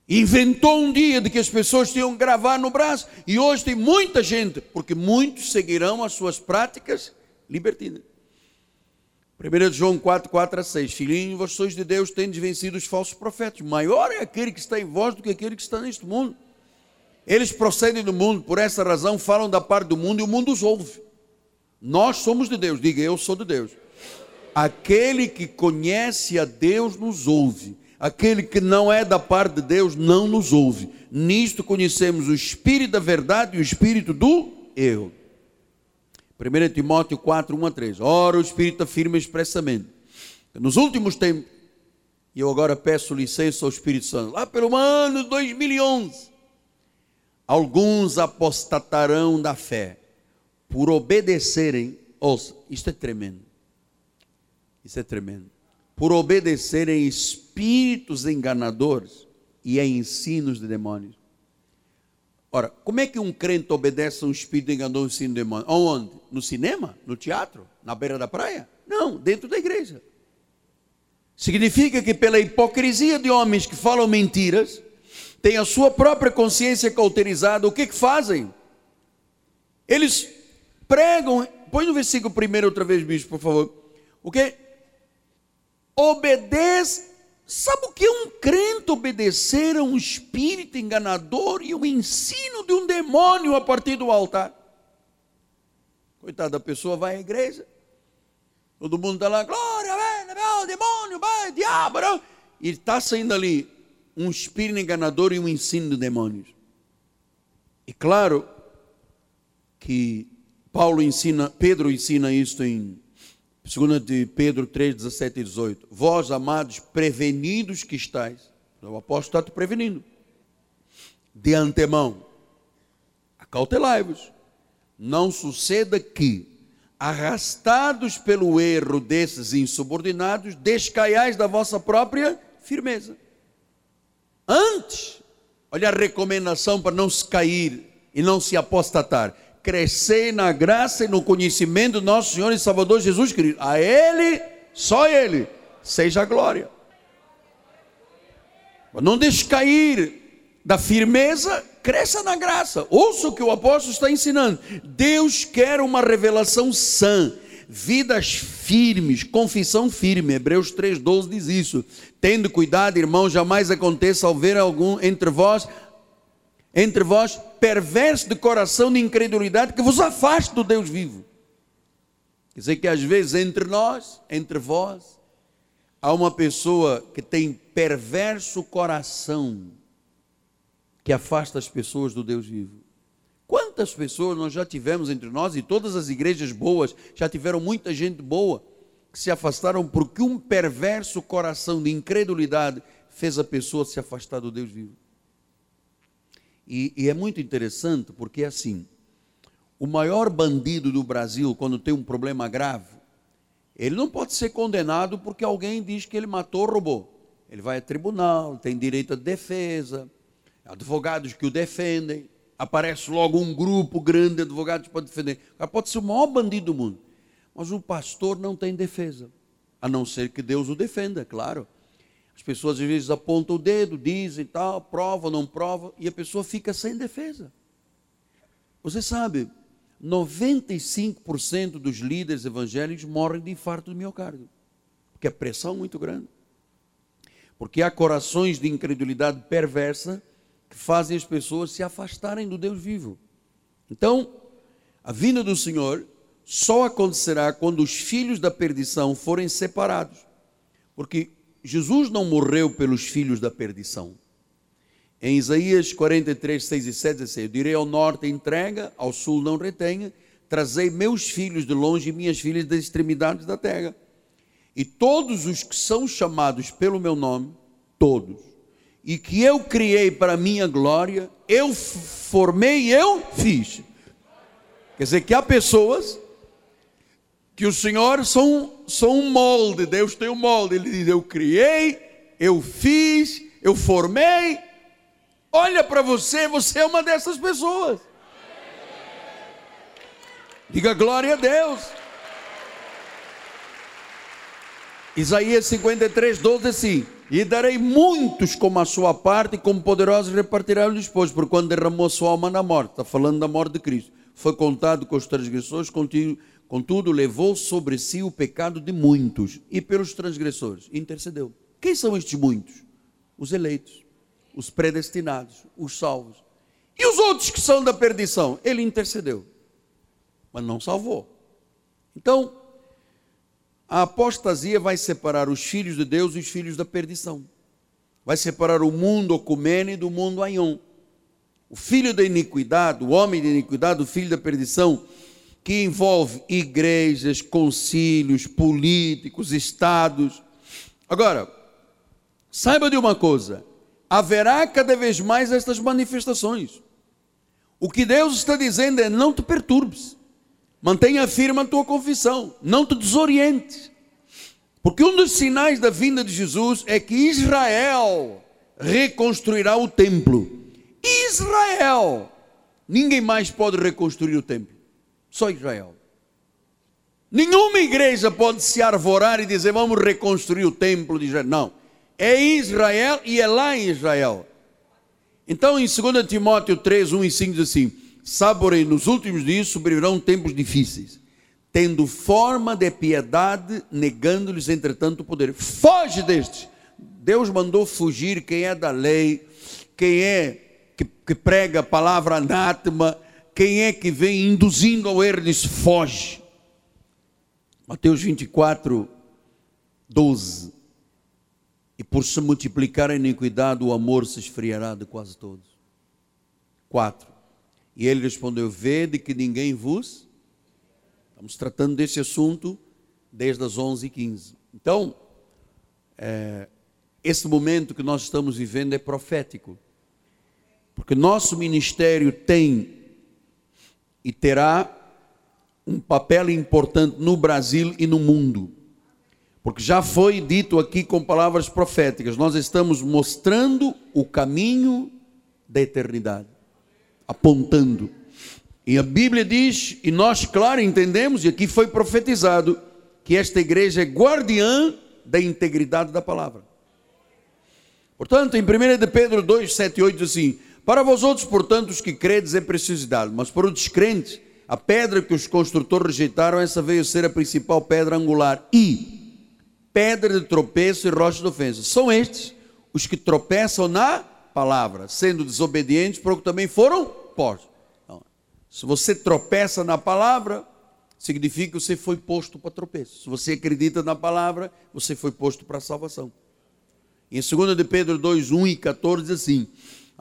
Inventou um dia de que as pessoas tinham que gravar no braço. E hoje tem muita gente, porque muitos seguirão as suas práticas libertinas. 1 João 4, 4 a 6. Filhinhos, vós sois de Deus, tendes vencido os falsos profetas. Maior é aquele que está em vós do que aquele que está neste mundo. Eles procedem do mundo, por essa razão falam da parte do mundo e o mundo os ouve. Nós somos de Deus, diga eu sou de Deus. Aquele que conhece a Deus nos ouve. Aquele que não é da parte de Deus não nos ouve. Nisto conhecemos o espírito da verdade e o espírito do eu. 1 Timóteo 4, 1 a 3. Ora, o Espírito afirma expressamente. Nos últimos tempos, e eu agora peço licença ao Espírito Santo, lá pelo ano 2011, alguns apostatarão da fé por obedecerem, ouça, isto é tremendo, isso é tremendo, por obedecerem espíritos enganadores e a ensinos de demônios. Ora, como é que um crente obedece a um espírito enganou um ensino demônio? Onde? No cinema? No teatro? Na beira da praia? Não, dentro da igreja. Significa que pela hipocrisia de homens que falam mentiras, têm a sua própria consciência cauterizada, o que que fazem? Eles pregam, põe no versículo primeiro outra vez, bicho, por favor. O que? Obedece Sabe o que é um crente obedecer a um espírito enganador e o ensino de um demônio a partir do altar? Coitada da pessoa vai à igreja, todo mundo está lá, glória, vai, demônio, vai, diabo, não. e está saindo ali um espírito enganador e um ensino de demônios. E claro que Paulo ensina, Pedro ensina isto em Segunda de Pedro 3, 17 e 18. Vós, amados, prevenidos que estáis. O apóstolo está te prevenindo. De antemão. Acautelai-vos. Não suceda que, arrastados pelo erro desses insubordinados, descaiais da vossa própria firmeza. Antes, olha a recomendação para não se cair e não se apostatar crescer na graça e no conhecimento do nosso Senhor e Salvador Jesus Cristo. A Ele, só Ele, seja a glória. Não deixe cair da firmeza, cresça na graça. Ouça o que o apóstolo está ensinando. Deus quer uma revelação sã, vidas firmes, confissão firme. Hebreus 3,12 diz isso. Tendo cuidado, irmão, jamais aconteça ao ver algum entre vós, entre vós, perverso de coração de incredulidade, que vos afaste do Deus vivo. Quer dizer que às vezes entre nós, entre vós, há uma pessoa que tem perverso coração, que afasta as pessoas do Deus vivo. Quantas pessoas nós já tivemos entre nós e todas as igrejas boas já tiveram muita gente boa que se afastaram porque um perverso coração de incredulidade fez a pessoa se afastar do Deus vivo. E, e é muito interessante porque é assim: o maior bandido do Brasil, quando tem um problema grave, ele não pode ser condenado porque alguém diz que ele matou ou roubou. Ele vai a tribunal, tem direito à defesa, advogados que o defendem, aparece logo um grupo grande de advogados para defender. Pode ser o maior bandido do mundo, mas o pastor não tem defesa, a não ser que Deus o defenda, claro. As pessoas às vezes apontam o dedo, dizem tal, prova, não prova, e a pessoa fica sem defesa. Você sabe, 95% dos líderes evangélicos morrem de infarto de miocárdio, porque a pressão é muito grande. Porque há corações de incredulidade perversa que fazem as pessoas se afastarem do Deus vivo. Então, a vinda do Senhor só acontecerá quando os filhos da perdição forem separados. Porque Jesus não morreu pelos filhos da perdição. Em Isaías 43, 6 e 7 diz direi ao norte, entrega, ao sul não retenha, trazei meus filhos de longe e minhas filhas das extremidades da terra. E todos os que são chamados pelo meu nome, todos, e que eu criei para minha glória, eu formei eu fiz. Quer dizer que há pessoas que o Senhor são, são um molde, Deus tem um molde. Ele diz: Eu criei, eu fiz, eu formei. Olha para você, você é uma dessas pessoas. Diga glória a Deus. Isaías 53, 12 assim: E darei muitos como a sua parte, e como poderosos repartirá o depois, por quando derramou sua alma na morte. Está falando da morte de Cristo. Foi contado com os transgressores, contudo levou sobre si o pecado de muitos, e pelos transgressores intercedeu. Quem são estes muitos? Os eleitos, os predestinados, os salvos. E os outros que são da perdição? Ele intercedeu, mas não salvou. Então, a apostasia vai separar os filhos de Deus e os filhos da perdição. Vai separar o mundo ocumene do mundo aion. O filho da iniquidade, o homem da iniquidade, o filho da perdição, que envolve igrejas, concílios, políticos, estados. Agora, saiba de uma coisa: haverá cada vez mais estas manifestações. O que Deus está dizendo é: não te perturbes. Mantenha firme a tua confissão, não te desorientes. Porque um dos sinais da vinda de Jesus é que Israel reconstruirá o templo. Israel! Ninguém mais pode reconstruir o templo, só Israel. Nenhuma igreja pode se arvorar e dizer vamos reconstruir o templo de Israel. Não. É Israel e é lá em Israel. Então em 2 Timóteo 3, 1 e 5 diz assim: Saborei, nos últimos dias sobrevirão tempos difíceis, tendo forma de piedade, negando-lhes, entretanto, o poder. Foge destes. Deus mandou fugir quem é da lei, quem é que, que prega a palavra anátema, quem é que vem induzindo ao erro, foge. Mateus 24, 12. E por se multiplicar a iniquidade, o amor se esfriará de quase todos. 4. E ele respondeu: Vede que ninguém vos. Estamos tratando desse assunto desde as 11h15. Então, é, esse momento que nós estamos vivendo é profético. Porque nosso ministério tem e terá um papel importante no Brasil e no mundo. Porque já foi dito aqui com palavras proféticas, nós estamos mostrando o caminho da eternidade apontando. E a Bíblia diz, e nós, claro, entendemos, e aqui foi profetizado, que esta igreja é guardiã da integridade da palavra. Portanto, em 1 de Pedro 2, 7 e 8 diz assim: Para vós outros, portanto, os que credes é preciosidade, mas para os descrentes a pedra que os construtores rejeitaram, essa veio ser a principal pedra angular. E pedra de tropeço e rocha de ofensa. São estes os que tropeçam na palavra, sendo desobedientes, porque também foram postos. Então, se você tropeça na palavra, significa que você foi posto para tropeço. Se você acredita na palavra, você foi posto para a salvação. Em 2 de Pedro 2, 1 e 14 diz assim: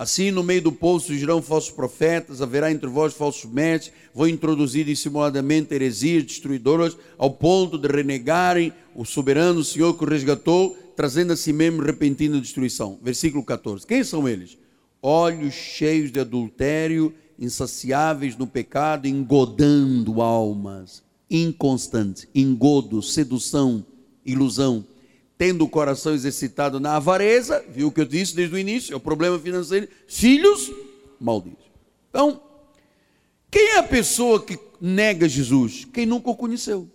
Assim, no meio do povo surgirão falsos profetas, haverá entre vós falsos mestres, vão introduzir dissimuladamente heresias destruidoras, ao ponto de renegarem o soberano Senhor que o resgatou, trazendo a si mesmo repentina destruição. Versículo 14. Quem são eles? Olhos cheios de adultério, insaciáveis no pecado, engodando almas, inconstantes, engodo, sedução, ilusão tendo o coração exercitado na avareza, viu o que eu disse desde o início, é o problema financeiro, filhos malditos. Então, quem é a pessoa que nega Jesus? Quem nunca o conheceu.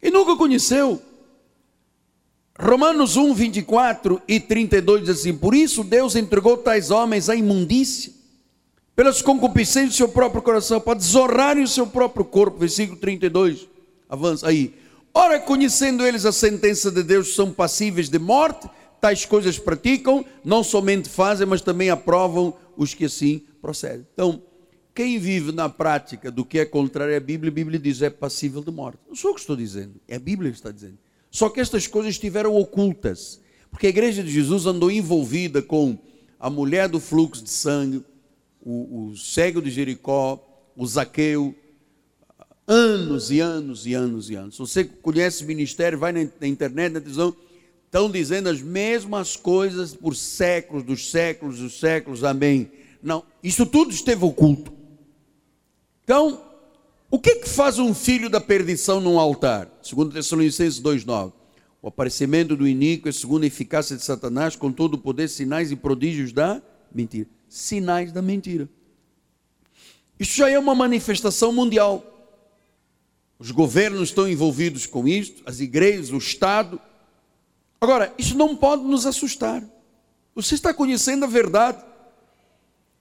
Quem nunca o conheceu. Romanos 1, 24 e 32 diz assim: Por isso Deus entregou tais homens à imundícia, pelas concupiscências do seu próprio coração, para desonrarem o seu próprio corpo. Versículo 32. Avança aí. Ora, conhecendo eles a sentença de Deus, são passíveis de morte, tais coisas praticam, não somente fazem, mas também aprovam os que assim procedem. Então, quem vive na prática do que é contrário à Bíblia, a Bíblia diz é passível de morte. Não sou eu que estou dizendo, é a Bíblia que está dizendo. Só que estas coisas estiveram ocultas, porque a igreja de Jesus andou envolvida com a mulher do fluxo de sangue, o, o cego de Jericó, o Zaqueu, anos e anos e anos e anos. Você conhece ministério, vai na, internet, na televisão, estão dizendo as mesmas coisas por séculos, dos séculos, dos séculos, amém. Não, isso tudo esteve oculto. Então, o que, que faz um filho da perdição num altar? Segundo Tessalonicenses 2,9. O aparecimento do iníquo é segundo a eficácia de Satanás, com todo o poder, sinais e prodígios da mentira. Sinais da mentira. Isso já é uma manifestação mundial. Os governos estão envolvidos com isto, as igrejas, o Estado. Agora, isso não pode nos assustar. Você está conhecendo a verdade.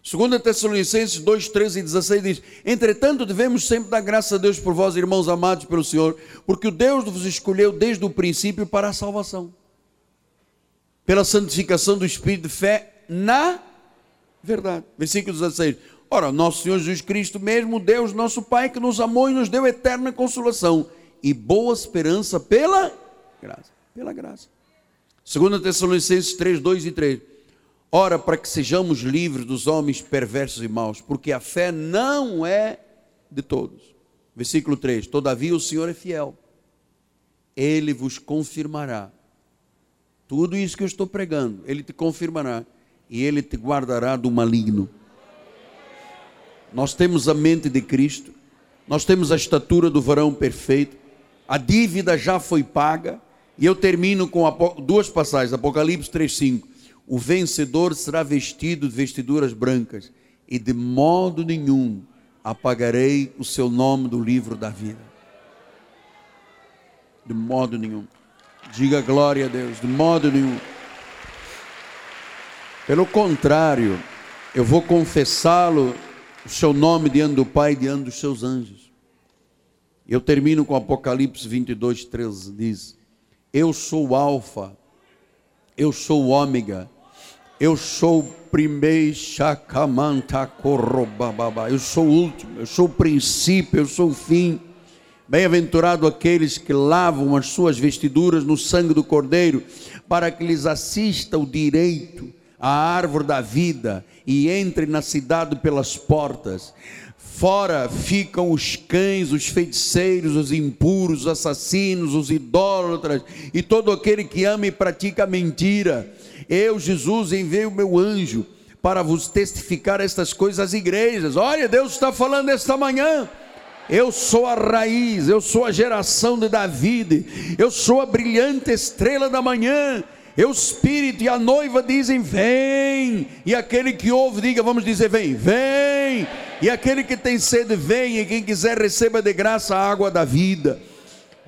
2 Tessalonicenses 2, 13 e 16 diz: Entretanto, devemos sempre dar graças a Deus por vós, irmãos amados pelo Senhor, porque o Deus vos escolheu desde o princípio para a salvação, pela santificação do Espírito de fé na verdade. Versículo 16: Ora, nosso Senhor Jesus Cristo mesmo, Deus nosso Pai, que nos amou e nos deu eterna consolação e boa esperança pela graça. Pela graça. 2 Tessalonicenses 3, 2 e 3. Ora, para que sejamos livres dos homens perversos e maus, porque a fé não é de todos. Versículo 3: Todavia o Senhor é fiel, ele vos confirmará. Tudo isso que eu estou pregando, ele te confirmará e ele te guardará do maligno. Nós temos a mente de Cristo, nós temos a estatura do varão perfeito, a dívida já foi paga, e eu termino com duas passagens, Apocalipse 3,5. O vencedor será vestido de vestiduras brancas, e de modo nenhum apagarei o seu nome do livro da vida. De modo nenhum. Diga glória a Deus, de modo nenhum. Pelo contrário, eu vou confessá-lo o seu nome diante do Pai, diante dos seus anjos. Eu termino com Apocalipse 22, 13, diz: Eu sou o Alfa, eu sou o Ômega, eu sou o primeiro, eu sou o último, eu sou o princípio, eu sou o fim. Bem-aventurado aqueles que lavam as suas vestiduras no sangue do Cordeiro, para que lhes assista o direito à árvore da vida e entre na cidade pelas portas. Fora ficam os cães, os feiticeiros, os impuros, os assassinos, os idólatras e todo aquele que ama e pratica mentira. Eu, Jesus, enviei o meu anjo para vos testificar estas coisas às igrejas. Olha, Deus está falando esta manhã. Eu sou a raiz, eu sou a geração de Davi, eu sou a brilhante estrela da manhã e o Espírito e a noiva dizem: Vem. E aquele que ouve, diga: Vamos dizer: Vem, vem. E aquele que tem sede, vem. E quem quiser, receba de graça a água da vida.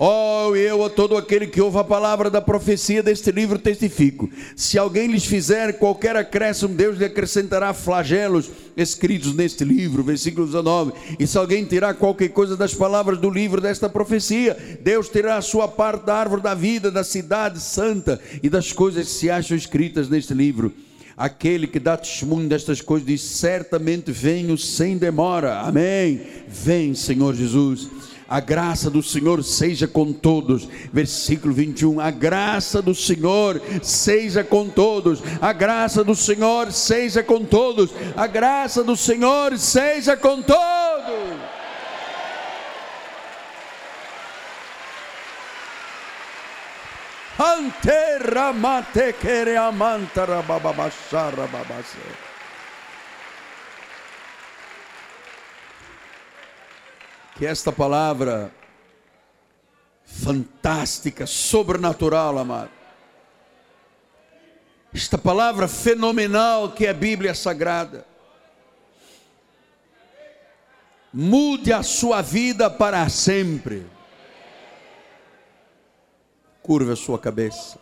Oh, eu a todo aquele que ouve a palavra da profecia deste livro testifico: se alguém lhes fizer qualquer acréscimo, Deus lhe acrescentará flagelos escritos neste livro, versículo 19. E se alguém tirar qualquer coisa das palavras do livro desta profecia, Deus terá a sua parte da árvore da vida, da cidade santa e das coisas que se acham escritas neste livro. Aquele que dá testemunho destas coisas diz: certamente venho sem demora. Amém. Vem, Senhor Jesus. A graça do Senhor seja com todos. Versículo 21. A graça do Senhor seja com todos. A graça do Senhor seja com todos. A graça do Senhor seja com todos. Antera mate quere amantara bababashara babase. Que esta palavra fantástica, sobrenatural, amado, esta palavra fenomenal que é a Bíblia Sagrada, mude a sua vida para sempre. Curva a sua cabeça.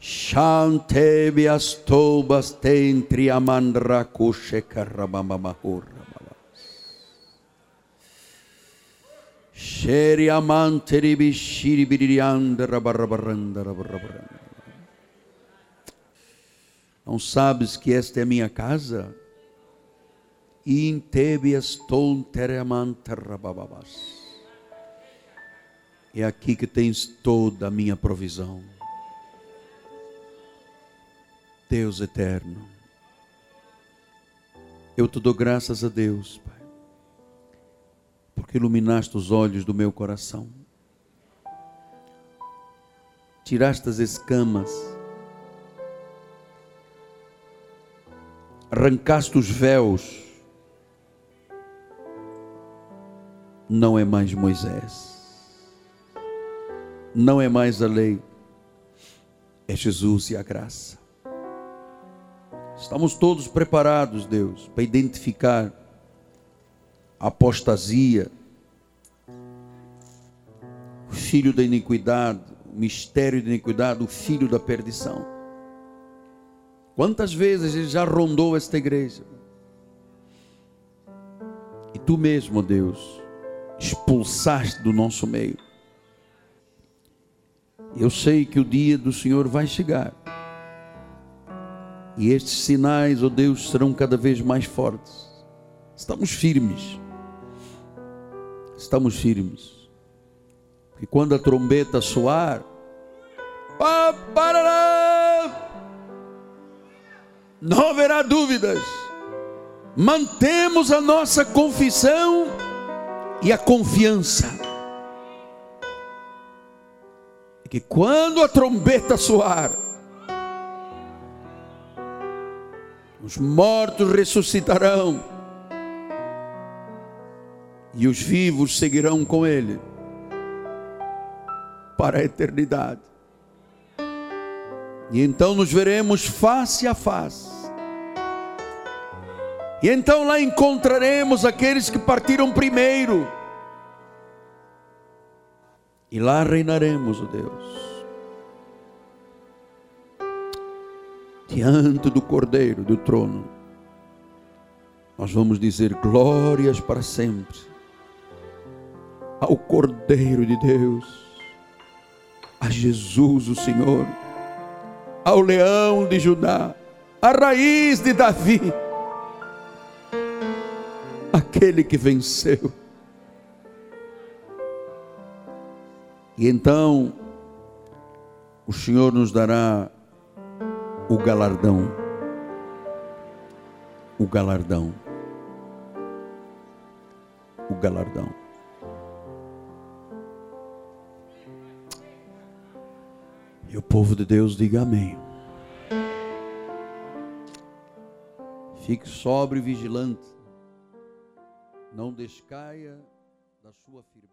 Shantebias tobas tentri amandra kushe karabamamahurra. Não sabes que esta é a minha casa? É aqui que tens toda a minha provisão. Deus eterno. Eu te dou graças a Deus, Pai porque iluminaste os olhos do meu coração, tiraste as escamas, arrancaste os véus. Não é mais Moisés, não é mais a lei, é Jesus e a graça. Estamos todos preparados, Deus, para identificar apostasia, o filho da iniquidade, o mistério da iniquidade, o filho da perdição. Quantas vezes ele já rondou esta igreja? E tu mesmo, Deus, expulsaste do nosso meio. Eu sei que o dia do Senhor vai chegar. E estes sinais, ó oh Deus, serão cada vez mais fortes. Estamos firmes estamos firmes. Porque quando a trombeta soar, não haverá dúvidas. Mantemos a nossa confissão e a confiança. Que quando a trombeta soar, os mortos ressuscitarão e os vivos seguirão com ele para a eternidade. E então nos veremos face a face. E então lá encontraremos aqueles que partiram primeiro. E lá reinaremos, ó oh Deus. Diante do Cordeiro do trono. Nós vamos dizer glórias para sempre ao Cordeiro de Deus, a Jesus o Senhor, ao leão de Judá, a raiz de Davi, aquele que venceu. E então o Senhor nos dará o galardão. O galardão. O galardão. E o povo de Deus diga amém. Fique sóbrio e vigilante. Não descaia da sua firmeza.